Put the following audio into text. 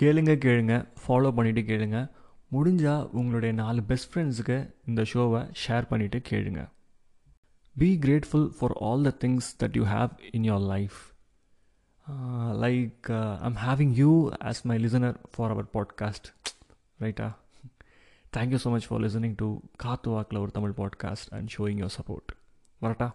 கேளுங்க கேளுங்க. ஃபாலோ பண்ணிவிட்டு கேளுங்க. முடிஞ்சால் உங்களுடைய நாலு பெஸ்ட் ஃப்ரெண்ட்ஸுக்கு இந்த ஷோவை ஷேர் பண்ணிவிட்டு கேளுங்க. Be grateful for all the things that you have in your life like I'm having you as my listener for our podcast ரைட்டா thank you so much for listening to காத்து வாக்கில் ஒரு Tamil podcast and showing your support வரட்டா?